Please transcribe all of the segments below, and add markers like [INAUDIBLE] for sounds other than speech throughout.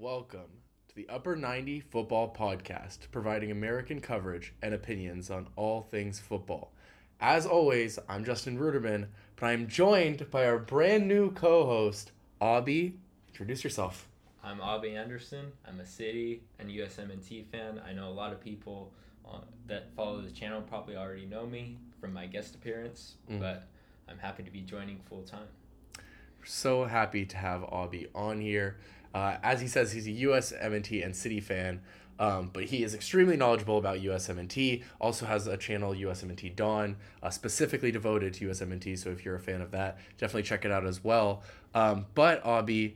Welcome to the Upper 90 Football Podcast, providing American coverage and opinions on all things football. As always, I'm Justin Ruderman, but I'm joined by our brand new co host, Aubie. Introduce yourself. I'm Aubie Anderson. I'm a City and USMNT fan. I know a lot of people uh, that follow the channel probably already know me from my guest appearance, Mm. but I'm happy to be joining full time. So happy to have Aubie on here. Uh, as he says, he's a USMNT and City fan, um, but he is extremely knowledgeable about USMNT. Also has a channel, USMNT Dawn, uh, specifically devoted to USMNT. So if you're a fan of that, definitely check it out as well. Um, but Aubie,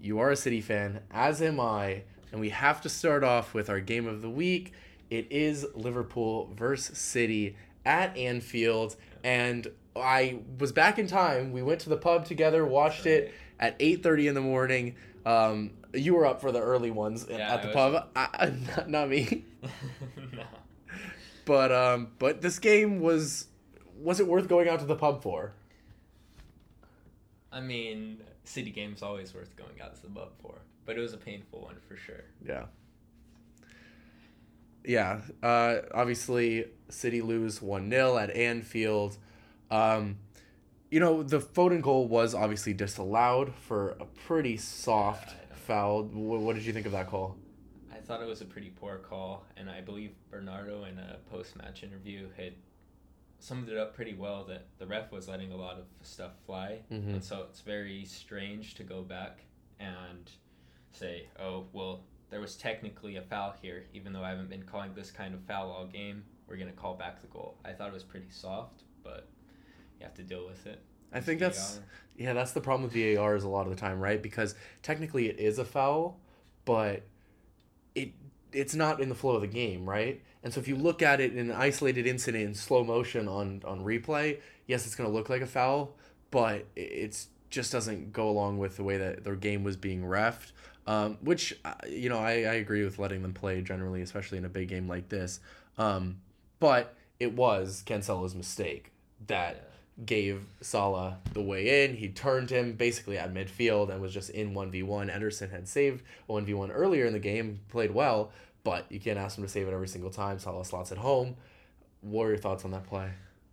you are a City fan, as am I, and we have to start off with our game of the week. It is Liverpool versus City at Anfield, and I was back in time. We went to the pub together, watched it at 8:30 in the morning. Um, you were up for the early ones Yeah, at the I pub. I, not, not me, [LAUGHS] [LAUGHS] no. but um, but this game was was it worth going out to the pub for? I mean, City game's always worth going out to the pub for, but it was a painful one for sure. Yeah. Yeah. Uh, obviously, City lose 1 0 at Anfield. Um, you know, the Foden goal was obviously disallowed for a pretty soft know. foul. What, what did you think of that call? I thought it was a pretty poor call, and I believe Bernardo in a post match interview had summed it up pretty well that the ref was letting a lot of stuff fly. Mhm. And so it's very strange to go back and say, oh, well, there was technically a foul here, even though I haven't been calling this kind of foul all game. We're going to call back the goal. I thought it was pretty soft, but you have to deal with it. I think that's yeah, that's the problem with VAR is a lot of the time, right? Because technically it is a foul, but it it's not in the flow of the game, right? And so if you look at it in an isolated incident in slow motion on on replay, yes, it's going to look like a foul, but it it's just doesn't go along with the way that their game was being refed. Um, which uh, you know I, I agree with letting them play generally, especially in a big game like this. Um, but it was Cancelo's mistake that. Gave Salah the way in. He turned him basically at midfield and was just in 1v1. Ederson had saved 1v1 earlier in the game, played well, but you can't ask him to save it every single time. Salah slots it home. What your thoughts on that play?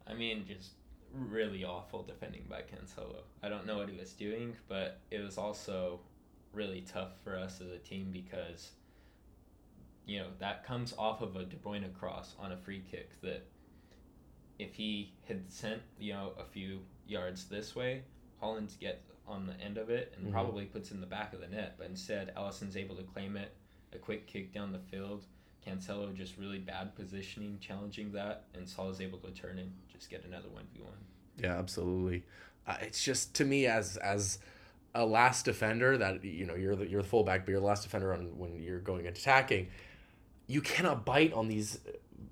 I mean, just really awful defending by Cancelo. I don't know what he was doing, but it was also really tough for us as a team because, you know, that comes off of a De Bruyne cross on a free kick that if he had sent, you know, a few yards this way, Haaland gets on the end of it and Mhm. probably puts in the back of the net, but instead Alisson's able to claim it, a quick kick down the field. Cancelo just really bad positioning, challenging that, and Salah's able to turn and just get another one v one. Yeah, absolutely. Uh, it's just to me as as a last defender that you know you're the you're the fullback, but you're the last defender on when you're going and attacking. You cannot bite on these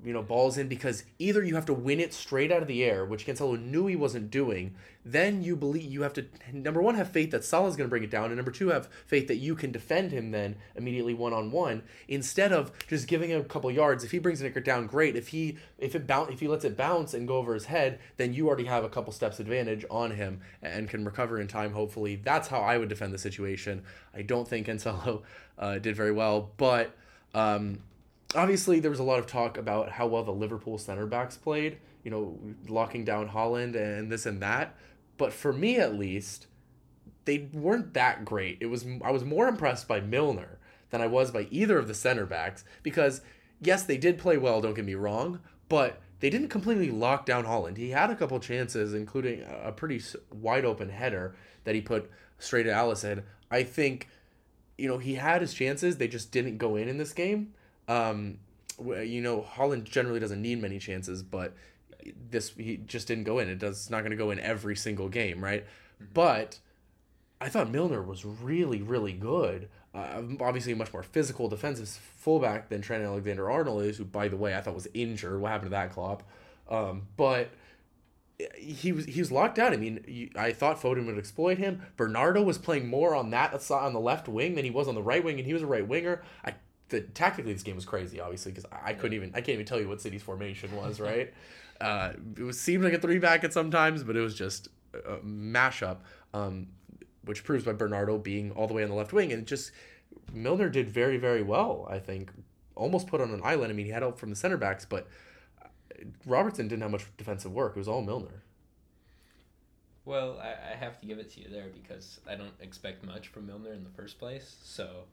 you know balls in because either you have to win it straight out of the air, which Cancelo knew he wasn't doing. Then you believe you have to number one have faith that Salah's going to bring it down, and number two have faith that you can defend him then immediately one on one instead of just giving him a couple yards. If he brings it down, great. If he if it bounce if he lets it bounce and go over his head, then you already have a couple steps advantage on him and can recover in time. Hopefully, that's how I would defend the situation. I don't think Cancelo uh, did very well, but. Um, obviously there was a lot of talk about how well the Liverpool center backs played, you know, locking down Haaland and this and that. But for me at least, they weren't that great. It was I was more impressed by Milner than I was by either of the center backs because yes, they did play well, don't get me wrong, but they didn't completely lock down Haaland. He had a couple chances including a pretty wide open header that he put straight at Alisson. I think you know, he had his chances, they just didn't go in in this game. Um, you know, Haaland generally doesn't need many chances, but this he just didn't go in. It does it's not going to go in every single game, right? But I thought Milner was really, really good. Uh, obviously, a much more physical defensive fullback than Trent Alexander Arnold is, who, by the way, I thought was injured. What happened to that, Klopp? Um, but he was he was locked out. I mean, you, I thought Foden would exploit him. Bernardo was playing more on that side on the left wing than he was on the right wing, and he was a right winger. I the tactically this game was crazy, obviously, because I, couldn't even I can't even tell you what City's formation was. [LAUGHS] Right? uh, it was seemed like a three back at sometimes, but it was just a mashup. Um, which proves by Bernardo being all the way on the left wing and just Milner did very very well. I think almost put on an island. I mean, he had help from the center backs, but uh, Robertson didn't have much defensive work. It was all Milner. Well, I, I have to give it to you there because I don't expect much from Milner in the first place. So,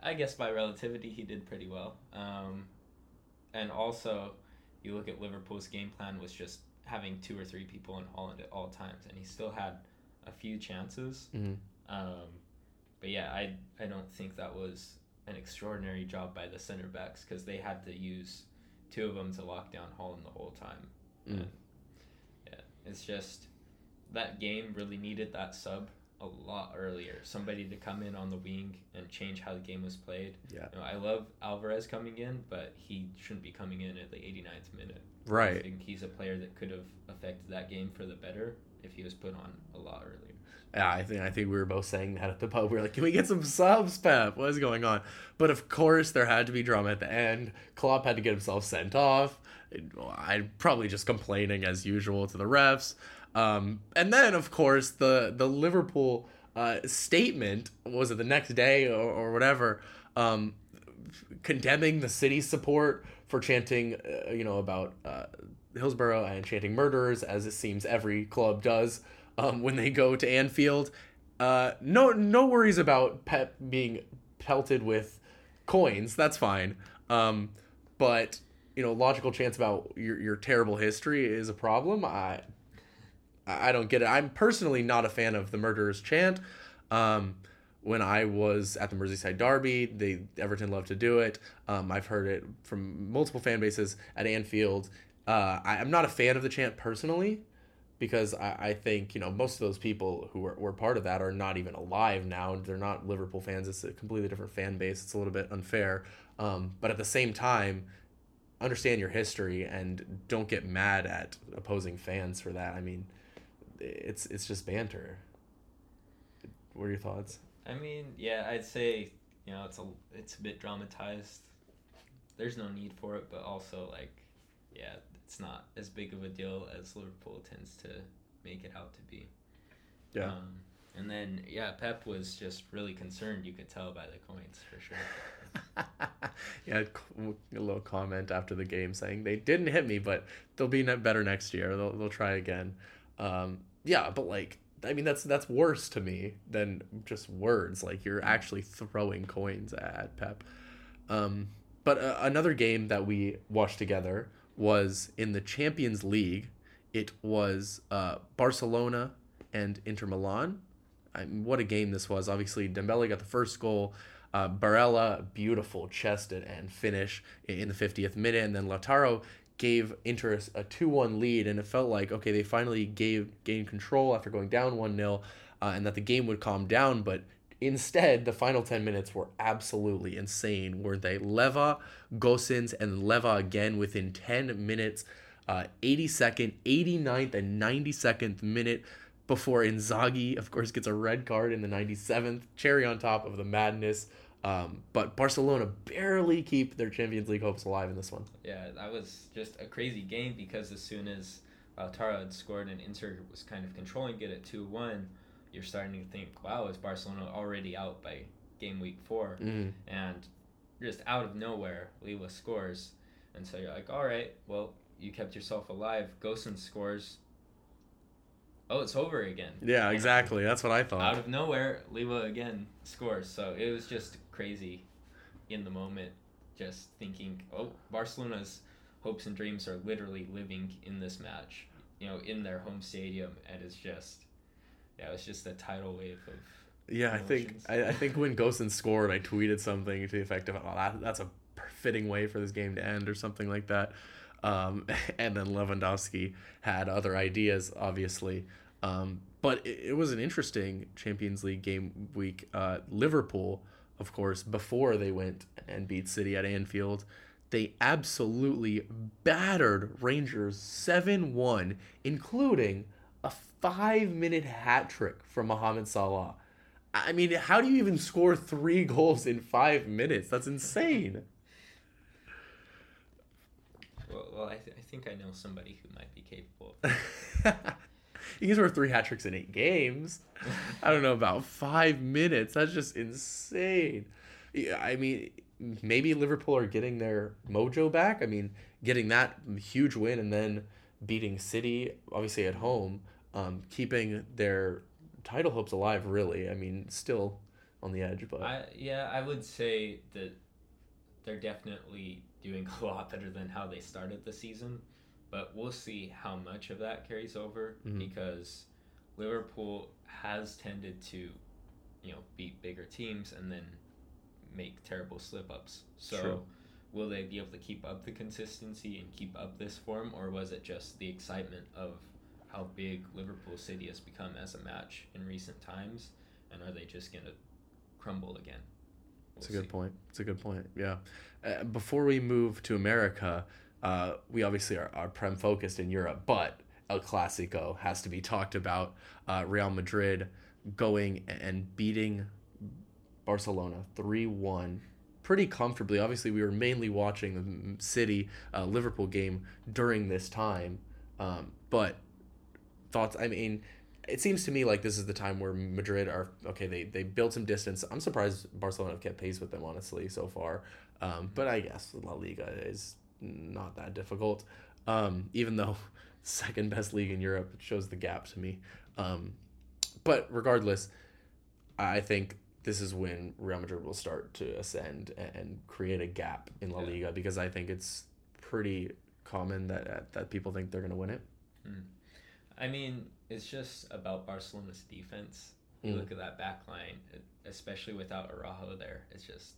I guess by relativity, he did pretty well. Um, and also, you look at Liverpool's game plan was just having two or three people in Haaland at all times, and he still had a few chances. Mm-hmm. Um, but yeah, I I don't think that was an extraordinary job by the center backs because they had to use two of them to lock down Haaland the whole time. Mm. Yeah, it's just that game really needed that sub a lot earlier. Somebody to come in on the wing and change how the game was played. Yeah. You know, I love Alvarez coming in, but he shouldn't be coming in at the 89th minute. I Right. think he's a player that could have affected that game for the better if he was put on a lot earlier. Yeah, I think I think we were both saying that at the pub. We were like, "Can we get some subs, Pep? What is going on?" But of course, there had to be drama at the end. Klopp had to get himself sent off. I'm probably just complaining as usual to the refs. Um, and then, of course, the the Liverpool uh, statement was it the next day or, or whatever, um, condemning the city's support for chanting, uh, you know, about uh, Hillsborough and chanting murderers, as it seems every club does um, when they go to Anfield. Uh, no, no worries about Pep being pelted with coins. That's fine. Um, but you know, logical chance about your your terrible history is a problem. I I don't get it. I'm personally not a fan of the murderers chant. Um, when I was at the Merseyside Derby, they Everton loved to do it. Um, I've heard it from multiple fan bases at Anfield. Uh, I, I'm not a fan of the chant personally because I, I think you know most of those people who were, were part of that are not even alive now. They're not Liverpool fans. It's a completely different fan base. It's a little bit unfair. Um, but at the same time, understand your history and don't get mad at opposing fans for that. I mean, it's it's just banter. What are your thoughts? I mean, yeah, I'd say you know it's a it's a bit dramatized. There's no need for it, but also like, yeah, it's not as big of a deal as Liverpool tends to make it out to be. Yeah. Um, and then yeah, Pep was just really concerned. You could tell by the coins for sure. [LAUGHS] yeah, a little comment after the game saying they didn't hit me, but they'll be better next year. They'll they'll try again. Um, yeah, but like I mean that's that's worse to me than just words. Like you're actually throwing coins at Pep. Um, but uh, another game that we watched together was in the Champions League. It was uh, Barcelona and Inter Milan. I mean, what a game this was! Obviously, Dembele got the first goal. Uh, Barella, beautiful chested and finish in the 50th minute, and then Lautaro gave Inter a 2-1 lead, and it felt like okay, they finally gave gained control after going down 1-0, uh, and that the game would calm down. But instead, the final 10 minutes were absolutely insane, weren't they? Lewa, Gosens, and Lewa again within 10 minutes, uh, 82nd, 89th, and 92nd minute before Inzaghi, of course, gets a red card in the 97th. Cherry on top of the madness. Um, but Barcelona barely keep their Champions League hopes alive in this one. Yeah, that was just a crazy game because as soon as Lautaro had scored and Inter was kind of controlling it at 2 1, you're starting to think, wow, is Barcelona already out by game week 4? Mm. And just out of nowhere, Lewa scores. And so you're like, all right, well, you kept yourself alive. Gosen scores. Oh, it's over again. Yeah, exactly. That's what I thought. Out of nowhere, Lewa again scores. So it was just crazy in the moment, just thinking, oh, Barcelona's hopes and dreams are literally living in this match, you know, in their home stadium. And it's just, yeah, it's just a tidal wave of. Yeah, I think. I, I think when Gosen scored, I tweeted something to the effect of, "Oh, that, that's a fitting way for this game to end," or something like that. Um, [LAUGHS] and then Lewandowski had other ideas, obviously. Um, but it, it was an interesting Champions League game week. Uh, Liverpool, of course, before they went and beat City at Anfield, they absolutely battered Rangers 7 1, including a five minute hat trick from Mohamed Salah. I mean, how do you even score three [LAUGHS] goals in five minutes? That's insane. Well, well I, th- I think I know somebody who might be capable of [LAUGHS] he can score three hat tricks in eight games. [LAUGHS] I don't know about five minutes. That's just insane. Yeah, I mean, maybe Liverpool are getting their mojo back. I mean, getting that huge win and then beating City, obviously at home, um, keeping their title hopes alive. Really, I mean, still on the edge, but I yeah, I would say that they're definitely doing [LAUGHS] a lot better than how they started the season. But we'll see how much of that carries over Mhm. because Liverpool has tended to, you know, beat bigger teams and then make terrible slip ups. So True. will they be able to keep up the consistency and keep up this form or was it just the excitement of how big Liverpool City has become as a match in recent times and are they just going to crumble again? It's a We'll good see. point. It's a good point. Yeah. Uh, before we move to America, uh, we obviously are, are prem focused in Europe, but El Clasico has to be talked about. Uh, Real Madrid going and beating Barcelona 3 1 pretty comfortably. Obviously, we were mainly watching the City uh, Liverpool game during this time. Um, but thoughts, I mean, it seems to me like this is the time where Madrid are okay. They they built some distance. I'm surprised Barcelona have kept pace with them honestly so far. Um, but I guess La Liga is not that difficult. Um, even though [LAUGHS] second best league in Europe shows the gap to me. Um, but regardless, I think this is when Real Madrid will start to ascend and, create a gap in La Yeah. Liga because I think it's pretty common that that people think they're going to win it. I mean, it's just about Barcelona's defense. You Mm. look at that back line, especially without Araujo there, it's just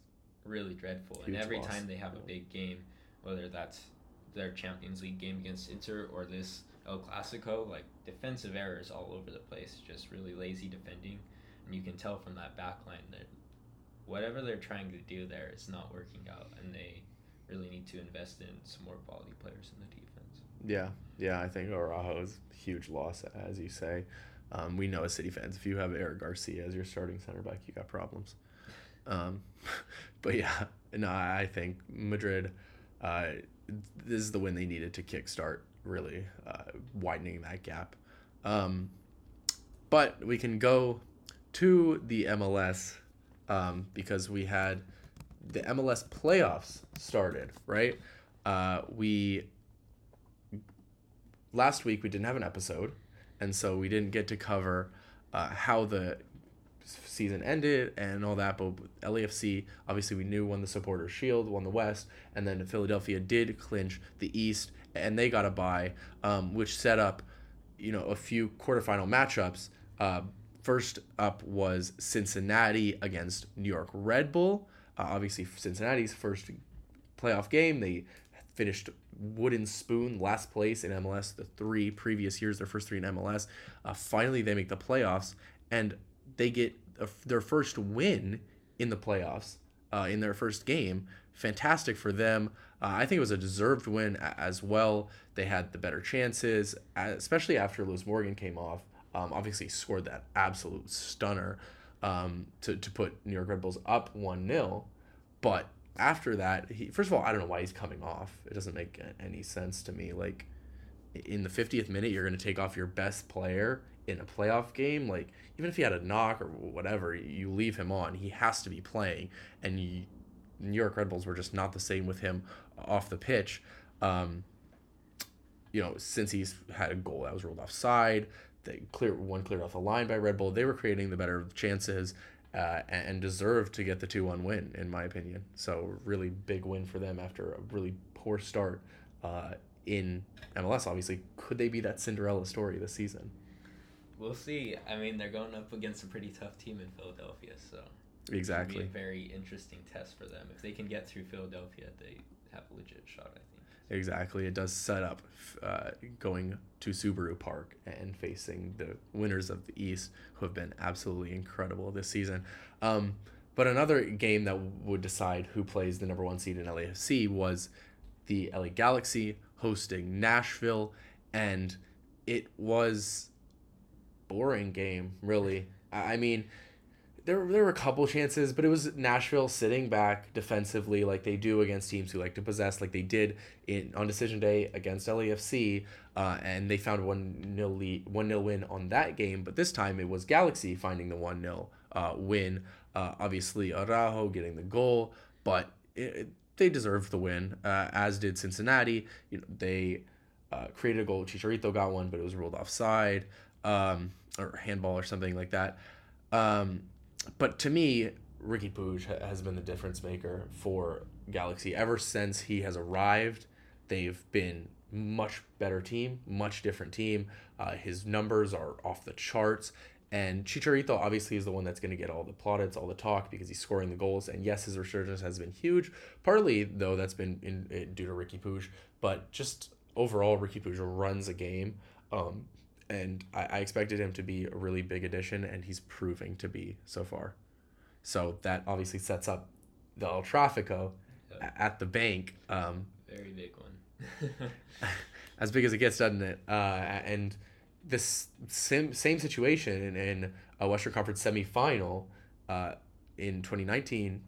really dreadful. Huge and every loss, time they have a big game, whether that's their Champions League game against Inter or this El Clasico, like defensive errors all over the place, just really lazy defending. And you can tell from that back line that whatever they're trying to do there is not working out, and they really need to invest in some more quality players in the defense. Yeah, yeah, I think Araujo is a huge loss, as you say. Um, we know as City fans, if you have Eric Garcia as your starting center back, you got problems. Um, [LAUGHS] but yeah, no, I think Madrid, uh, this is the win they needed to kickstart really uh, widening that gap. Um, but we can go to the MLS um, because we had the MLS playoffs started, right? Uh, we last week we didn't have an episode, and so we didn't get to cover uh, how the season ended and all that. But LAFC, obviously, we knew won the Supporters Shield, won the West, and then Philadelphia did clinch the East, and they got a bye, um, which set up, you know, a few quarterfinal matchups. Uh, first up was Cincinnati against New York Red Bull. Uh, obviously, Cincinnati's first playoff game. They finished wooden spoon last place in MLS the three previous years, their first three in MLS. Uh, finally, they make the playoffs and they get a, their first win in the playoffs uh, in their first game. Fantastic for them. Uh, I think it was a deserved win as well. They had the better chances, especially after Lewis Morgan came off. Um, obviously, scored that absolute stunner um, to, to put New York Red Bulls up 1 0. But after that, he first of all, I don't know why he's coming off. It doesn't make any sense to me. Like in the 50th minute, you're going to take off your best player in a playoff game. Like even if he had a knock or whatever, you leave him on. He has to be playing. And you, New York Red Bulls were just not the same with him off the pitch. Um, you know, since he's had a goal that was ruled offside, they clear one cleared off the line by Red Bull. They were creating the better chances uh, and, deserved to get the two one win, in my opinion. So really big win for them after a really poor start uh, in MLS. Obviously, could they be that Cinderella story this season? We'll see. I mean, they're going up against a pretty tough team in Philadelphia, so Exactly. a very interesting test for them. If they can get through Philadelphia, they have a legit shot. I think. Exactly. It does set up uh, going to Subaru Park and facing the winners of the East, who have been absolutely incredible this season. Um, but another game that would decide who plays the number one seed in LAFC was the LA Galaxy hosting Nashville, and it was boring game really. I mean, there there were a couple chances, but it was Nashville sitting back defensively like they do against teams who like to possess, like they did in on decision day against LAFC, uh, and they found one 0 lead, one 0 win on that game. But this time it was Galaxy finding the one 0 uh, win. Uh, obviously Araujo getting the goal, but it, it, they deserved the win, uh, as did Cincinnati. You know they uh, created a goal. Chicharito got one, but it was ruled offside um, or handball or something like that. Um, but to me, Riqui Puig has been the difference maker for Galaxy ever since he has arrived. They've been much better team, much different team. Uh, his numbers are off the charts. And Chicharito obviously is the one that's going to get all the plaudits, all the talk because he's scoring the goals. And yes, his resurgence has been huge. Partly though, that's been in, in due to Riqui Puig, but just overall, Riqui Puig runs a game. Um, and I, I expected him to be a really big addition, and he's proving to be so far. So that obviously sets up the El Trafico Yeah. at the bank. Um, Very big one. [LAUGHS] as big as it gets, doesn't it? Uh, and this same same situation in, in a Western Conference semifinal uh, in 2019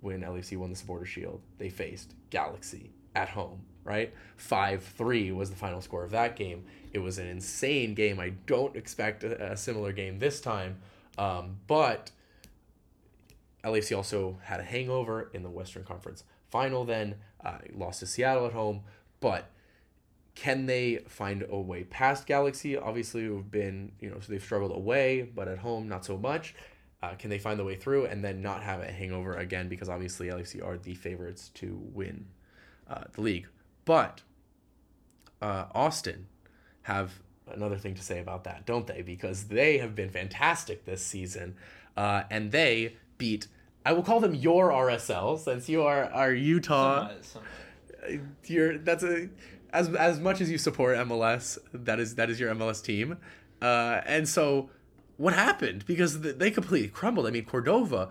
when LAFC won the Supporter Shield. They faced Galaxy at home, right? 5 3 was the final score of that game. It was an insane game. I don't expect a, a similar game this time, um, but LAFC also had a hangover in the Western Conference final then, uh, lost to Seattle at home, but can they find a way past Galaxy? Obviously, who've been, you know, so they've struggled away, but at home, not so much. Uh, can they find the way through and then not have a hangover again? Because obviously, LFC are the favorites to win uh, the league. But uh, Austin have another thing to say about that, don't they? Because they have been fantastic this season, uh, and they beat. I will call them your RSL since you are our Utah Somewhat- somewhat. you're that's a as as much as you support MLS, that is that is your MLS team, uh, and so what happened because they completely crumbled. I mean, Cordova,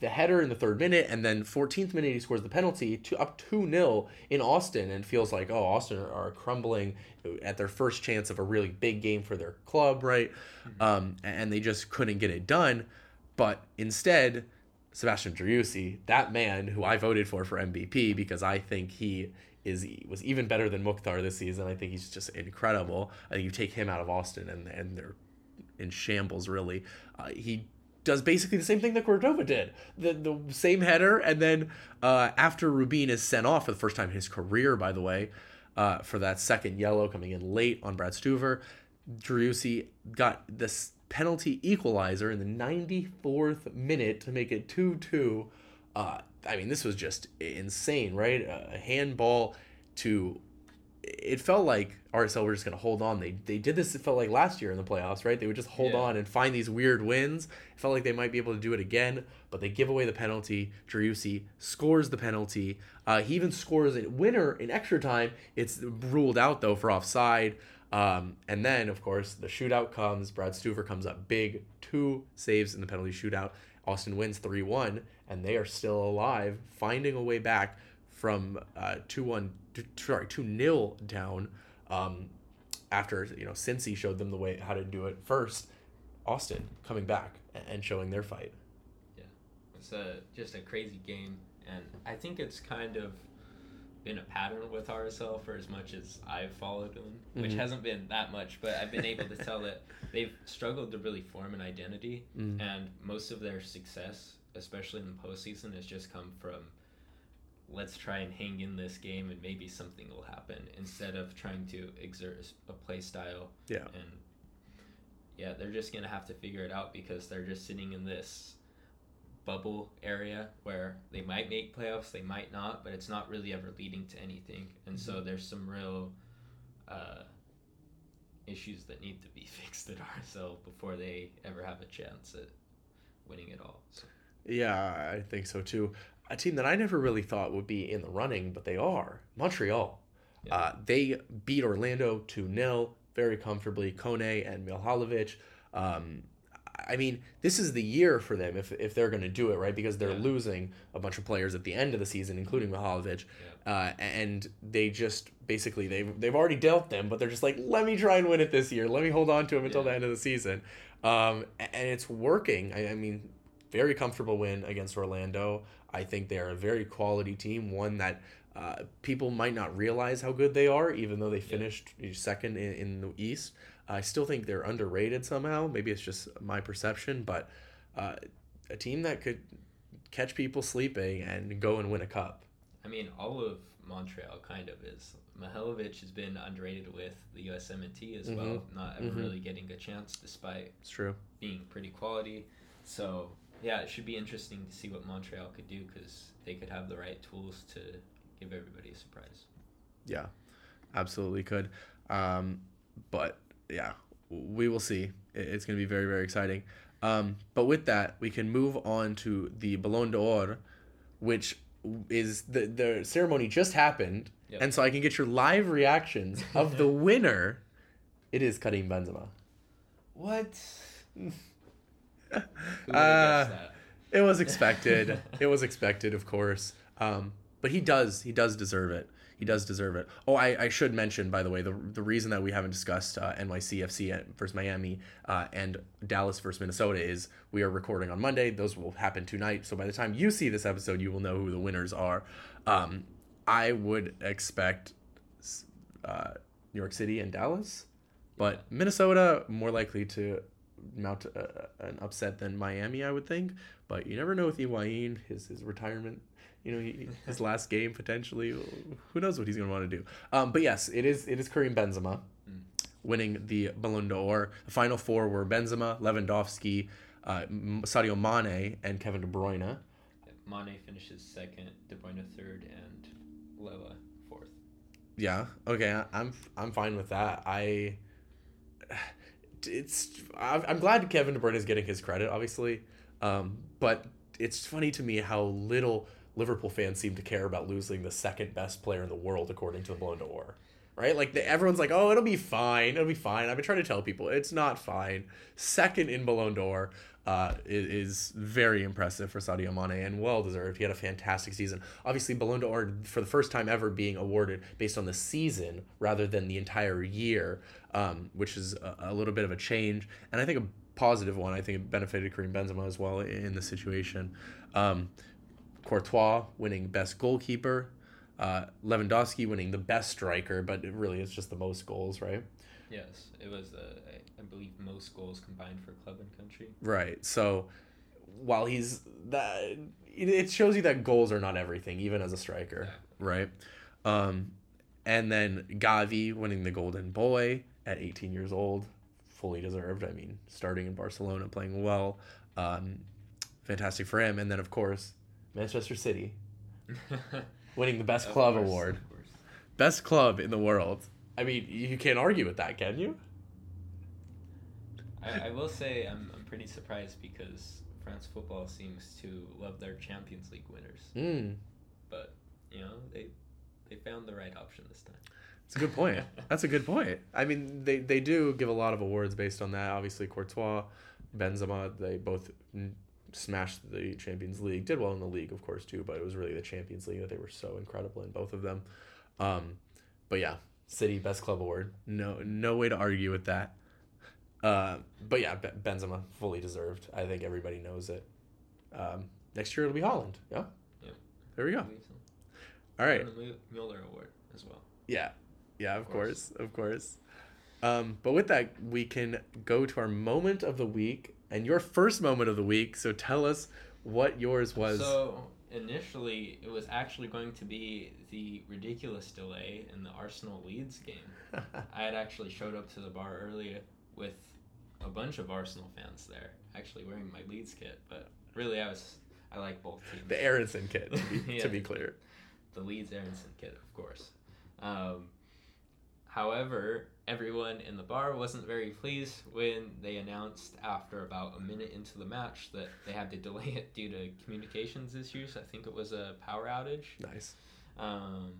the header in the third minute, and then 14th minute he scores the penalty to up two 0 in Austin, and feels like oh Austin are crumbling at their first chance of a really big game for their club, right? Um, and they just couldn't get it done, but instead. Sebastian Driussi, that man who I voted for for MVP because I think he is was even better than Mukhtar this season. I think he's just incredible. I think you take him out of Austin and and they're in shambles really. Uh, he does basically the same thing that Cordova did. The the same header and then uh, after Rubin is sent off for the first time in his career by the way, uh, for that second yellow coming in late on Brad Stuver, Driussi got this penalty equalizer in the 94th minute to make it 2-2. Uh, I mean, this was just insane, right? A handball to. It felt like RSL were just going to hold on. They they did this. It felt like last year in the playoffs, right? They would just hold Yeah. on and find these weird wins. It felt like they might be able to do it again, but they give away the penalty. Driussi scores the penalty. Uh, he even scores a winner in extra time. It's ruled out though for offside. Um, and then, of course, the shootout comes. Brad Stuver comes up big, two saves in the penalty shootout. Austin wins 3 1, and they are still alive, finding a way back from uh, 2 1, sorry, 2 0 down um, after, you know, Cincy showed them the way how to do it first. Austin coming back and showing their fight. Yeah, it's a just a crazy game, and I think it's kind of been a pattern with RSL for as much as I've followed them, which Mhm. hasn't been that much, but I've been able to tell that they've struggled to really form an identity, Mm. and most of their success, especially in the postseason, has just come from let's try and hang in this game and maybe something will happen instead of trying to exert a play style Yeah. and yeah, they're just gonna have to figure it out because they're just sitting in this bubble area where they might make playoffs, they might not, but it's not really ever leading to anything. And so there's some real uh, issues that need to be [LAUGHS] fixed at RSL before they ever have a chance at winning it all. So, Yeah, I think so too. A team that I never really thought would be in the running, but they are Montreal. Yeah. Uh, they beat Orlando 2 0 very comfortably. Kone and Mihailovic. Um, I mean, this is the year for them if, if they're going to do it, right? Because they're Yeah. losing a bunch of players at the end of the season, including Mihailovic. Uh, and they just basically they've they've already dealt them, but they're just like, let me try and win it this year. Let me hold on to him until Yeah. the end of the season. Um, and it's working. I, I mean, very comfortable win against Orlando. I think they are a very quality team, one that uh, people might not realize how good they are, even though they finished second in, in the East. I still think they're underrated somehow. Maybe it's just my perception, but uh, a team that could catch people sleeping and go and win a cup. I mean, all of Montreal kind of is. Mihailovic has been underrated with the USMNT as well, Mhm. not ever Mhm. really getting a chance despite It's true. being pretty quality. So yeah, it should be interesting to see what Montreal could do because they could have the right tools to give everybody a surprise. Yeah, absolutely could. Um, but yeah, we will see. It's going to be very, very exciting. Um, but with that, we can move on to the Ballon d'Or, which is the, the ceremony just happened. Yep. And so I can get your live reactions of the [LAUGHS] winner. It is Karim Benzema. What? [LAUGHS] Uh, would've guessed that? [LAUGHS] It was expected. it was expected, of course. Um, but he does. He does deserve it. He does deserve it. Oh, I, I should mention, by the way, the, the reason that we haven't discussed uh, NYCFC versus Miami uh, and Dallas versus Minnesota is we are recording on Monday. Those will happen tonight. So by the time you see this episode, you will know who the winners are. Um, I would expect uh, New York City and Dallas, but Minnesota more likely to mount a, an upset than Miami, I would think. But you never know with Higuain, his his retirement, you know, he, his [LAUGHS] last game potentially. Who knows what he's going to want to do? Um, but yes, it is it is Karim Benzema Mm. winning the Ballon d'Or. The final four were Benzema, Lewandowski, uh, Sadio Mane, and Kevin De Bruyne. Mane finishes second, De Bruyne third, and Lewa fourth. Yeah. Okay. I'm I'm fine with that. I. It's I'm glad Kevin De Bruyne is getting his credit, obviously, um, but it's funny to me how little Liverpool fans seem to care about losing the second best player in the world according to the Ballon d'Or. Right? Like the, everyone's like, "Oh, it'll be fine. It'll be fine." I've been trying to tell people it's not fine. Second in Ballon d'Or uh, is, very impressive for Sadio Mane and well deserved. He had a fantastic season. Obviously, Ballon d'Or for the first time ever being awarded based on the season rather than the entire year, um, which is a, a little bit of a change and I think a positive one. I think it benefited Karim Benzema as well in the situation. Um, Courtois winning best goalkeeper. Uh, Lewandowski winning the best striker, but it really is just the most goals, right? Yes, it was, uh, I, believe, most goals combined for club and country. Right. So while he's that, it- it shows you that goals are not everything, even as a striker, Yeah. right? Um, and then Gavi winning the Golden Boy at 18 years old, fully deserved. I mean, starting in Barcelona, playing well, um, fantastic for him. And then of course, Manchester City [LAUGHS] winning the best club course, award, best club in the world. I mean, you can't argue with that, can you? I, I will say I'm, I'm pretty surprised because France football seems to love their Champions League winners, Mm, but you know they they found the right option this time. It's a good point. [LAUGHS] That's a good point. I mean, they, they do give a lot of awards based on that. Obviously, Courtois, Benzema, they both smashed the Champions League. Did well in the league, of course, too. But it was really the Champions League that they were so incredible in both of them. Um, but yeah, City Best Club Award. No no way to argue with that. Uh, but yeah, Be- Benzema fully deserved. I think everybody knows it. Um, next year it'll be Haaland. Yeah. Yep. There we go. so. All right. And the Mu- Mueller Award as well. Yeah, yeah, of, Of course. course. of course. Um, but with that, we can go to our moment of the week and your first moment of the week. So tell us what yours was. So initially, it was actually going to be the ridiculous delay in the Arsenal Leeds game. [LAUGHS] I had actually showed up to the bar earlier with a bunch of Arsenal fans there, actually wearing my Leeds kit. But really, I was I like both teams. the Aaronson kit, to be, [LAUGHS] Yeah. to be clear. the Leeds Aaronson kit, of course. Um, however, everyone in the bar wasn't very pleased when they announced after about a minute into the match that they had to delay it due to communications issues. I think it was a power outage. Nice. Um,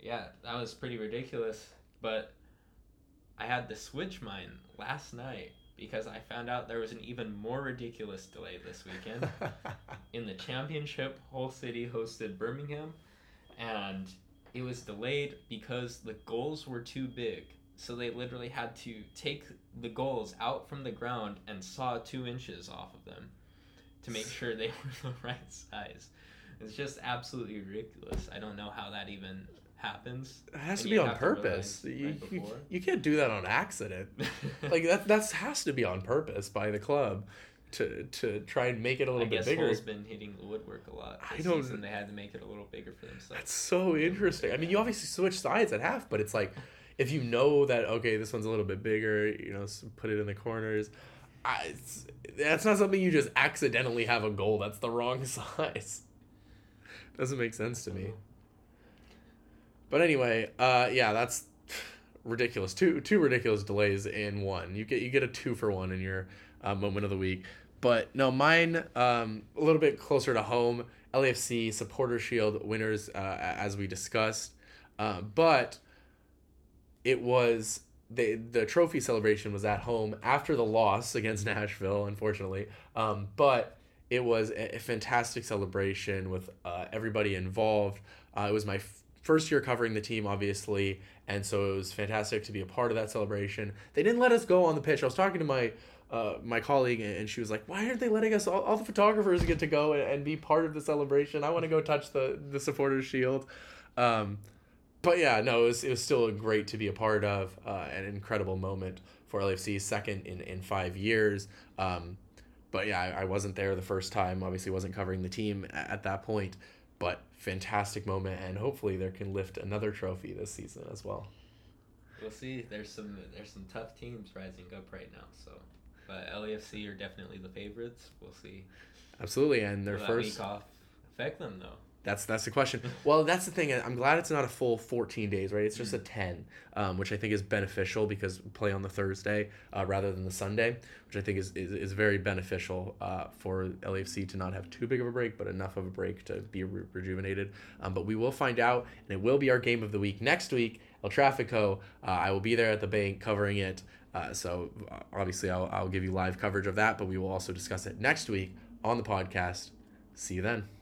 yeah, that was pretty ridiculous. But I had to switch mine last night because I found out there was an even more ridiculous delay this weekend [LAUGHS] in the championship, Hull City hosted Birmingham, and it was delayed because the goals were too big. So they literally had to take the goals out from the ground and saw two inches off of them. to make sure they [LAUGHS] were the right size. It's just absolutely ridiculous. I don't know how that even happens. It has And to be on purpose. You, right you, you can't do that on accident. [LAUGHS] like that that's has to be on purpose by the club to to try and make it a little bit guess bigger. Hull's been hitting the woodwork a lot. I don't- season. They had to make it a little bigger for themselves. That's so interesting. I mean, you obviously switch sides at half, but it's like if you know that okay, this one's a little bit bigger, you know, put it in the corners. I, it's, that's not something you just accidentally have a goal that's the wrong [LAUGHS] size. Doesn't make sense to me. But anyway, uh, yeah, that's ridiculous. Two two ridiculous delays in one. You get you get a two for one in your uh, moment of the week. But no, mine um, a little bit closer to home. LAFC Supporter Shield winners, uh, as we discussed. Uh, but it was the the trophy celebration was at home after the loss against [LAUGHS] Nashville, unfortunately. Um, but it was a, a fantastic celebration with uh, everybody involved. Uh, it was my f- first year covering the team, obviously, and so it was fantastic to be a part of that celebration. They didn't let us go on the pitch. I was talking to my uh, my colleague, and she was like, "Why aren't they letting us? All, all the photographers get to go and, and be part of the celebration. I want to go touch the the supporters shield." Um, but yeah, no, it was, it was still great to be a part of. Uh, an incredible moment for lfc second in, in five years. Um, but yeah, I, I wasn't there the first time. Obviously, wasn't covering the team at, at that point. But fantastic moment, and hopefully, there can lift another trophy this season as well. We'll see. There's some there's some tough teams rising up right now. So, but LAFC are definitely the favorites. We'll see. Absolutely, and their that first. week off affect them though? That's that's the question. [LAUGHS] Well, that's the thing. I'm glad it's not a full 14 days, right? It's just a 10, um, which I think is beneficial because we play on the Thursday uh, rather than the Sunday, which I think is is, is very beneficial uh, for LAFC to not have too big of a break, but enough of a break to be re- rejuvenated. Um, but we will find out, and it will be our game of the week next week. El Trafico. Uh, I will be there at the bank covering it. Uh, so uh, obviously, I'll, I'll give you live coverage of that, but we will also discuss it next week on the podcast. See you then.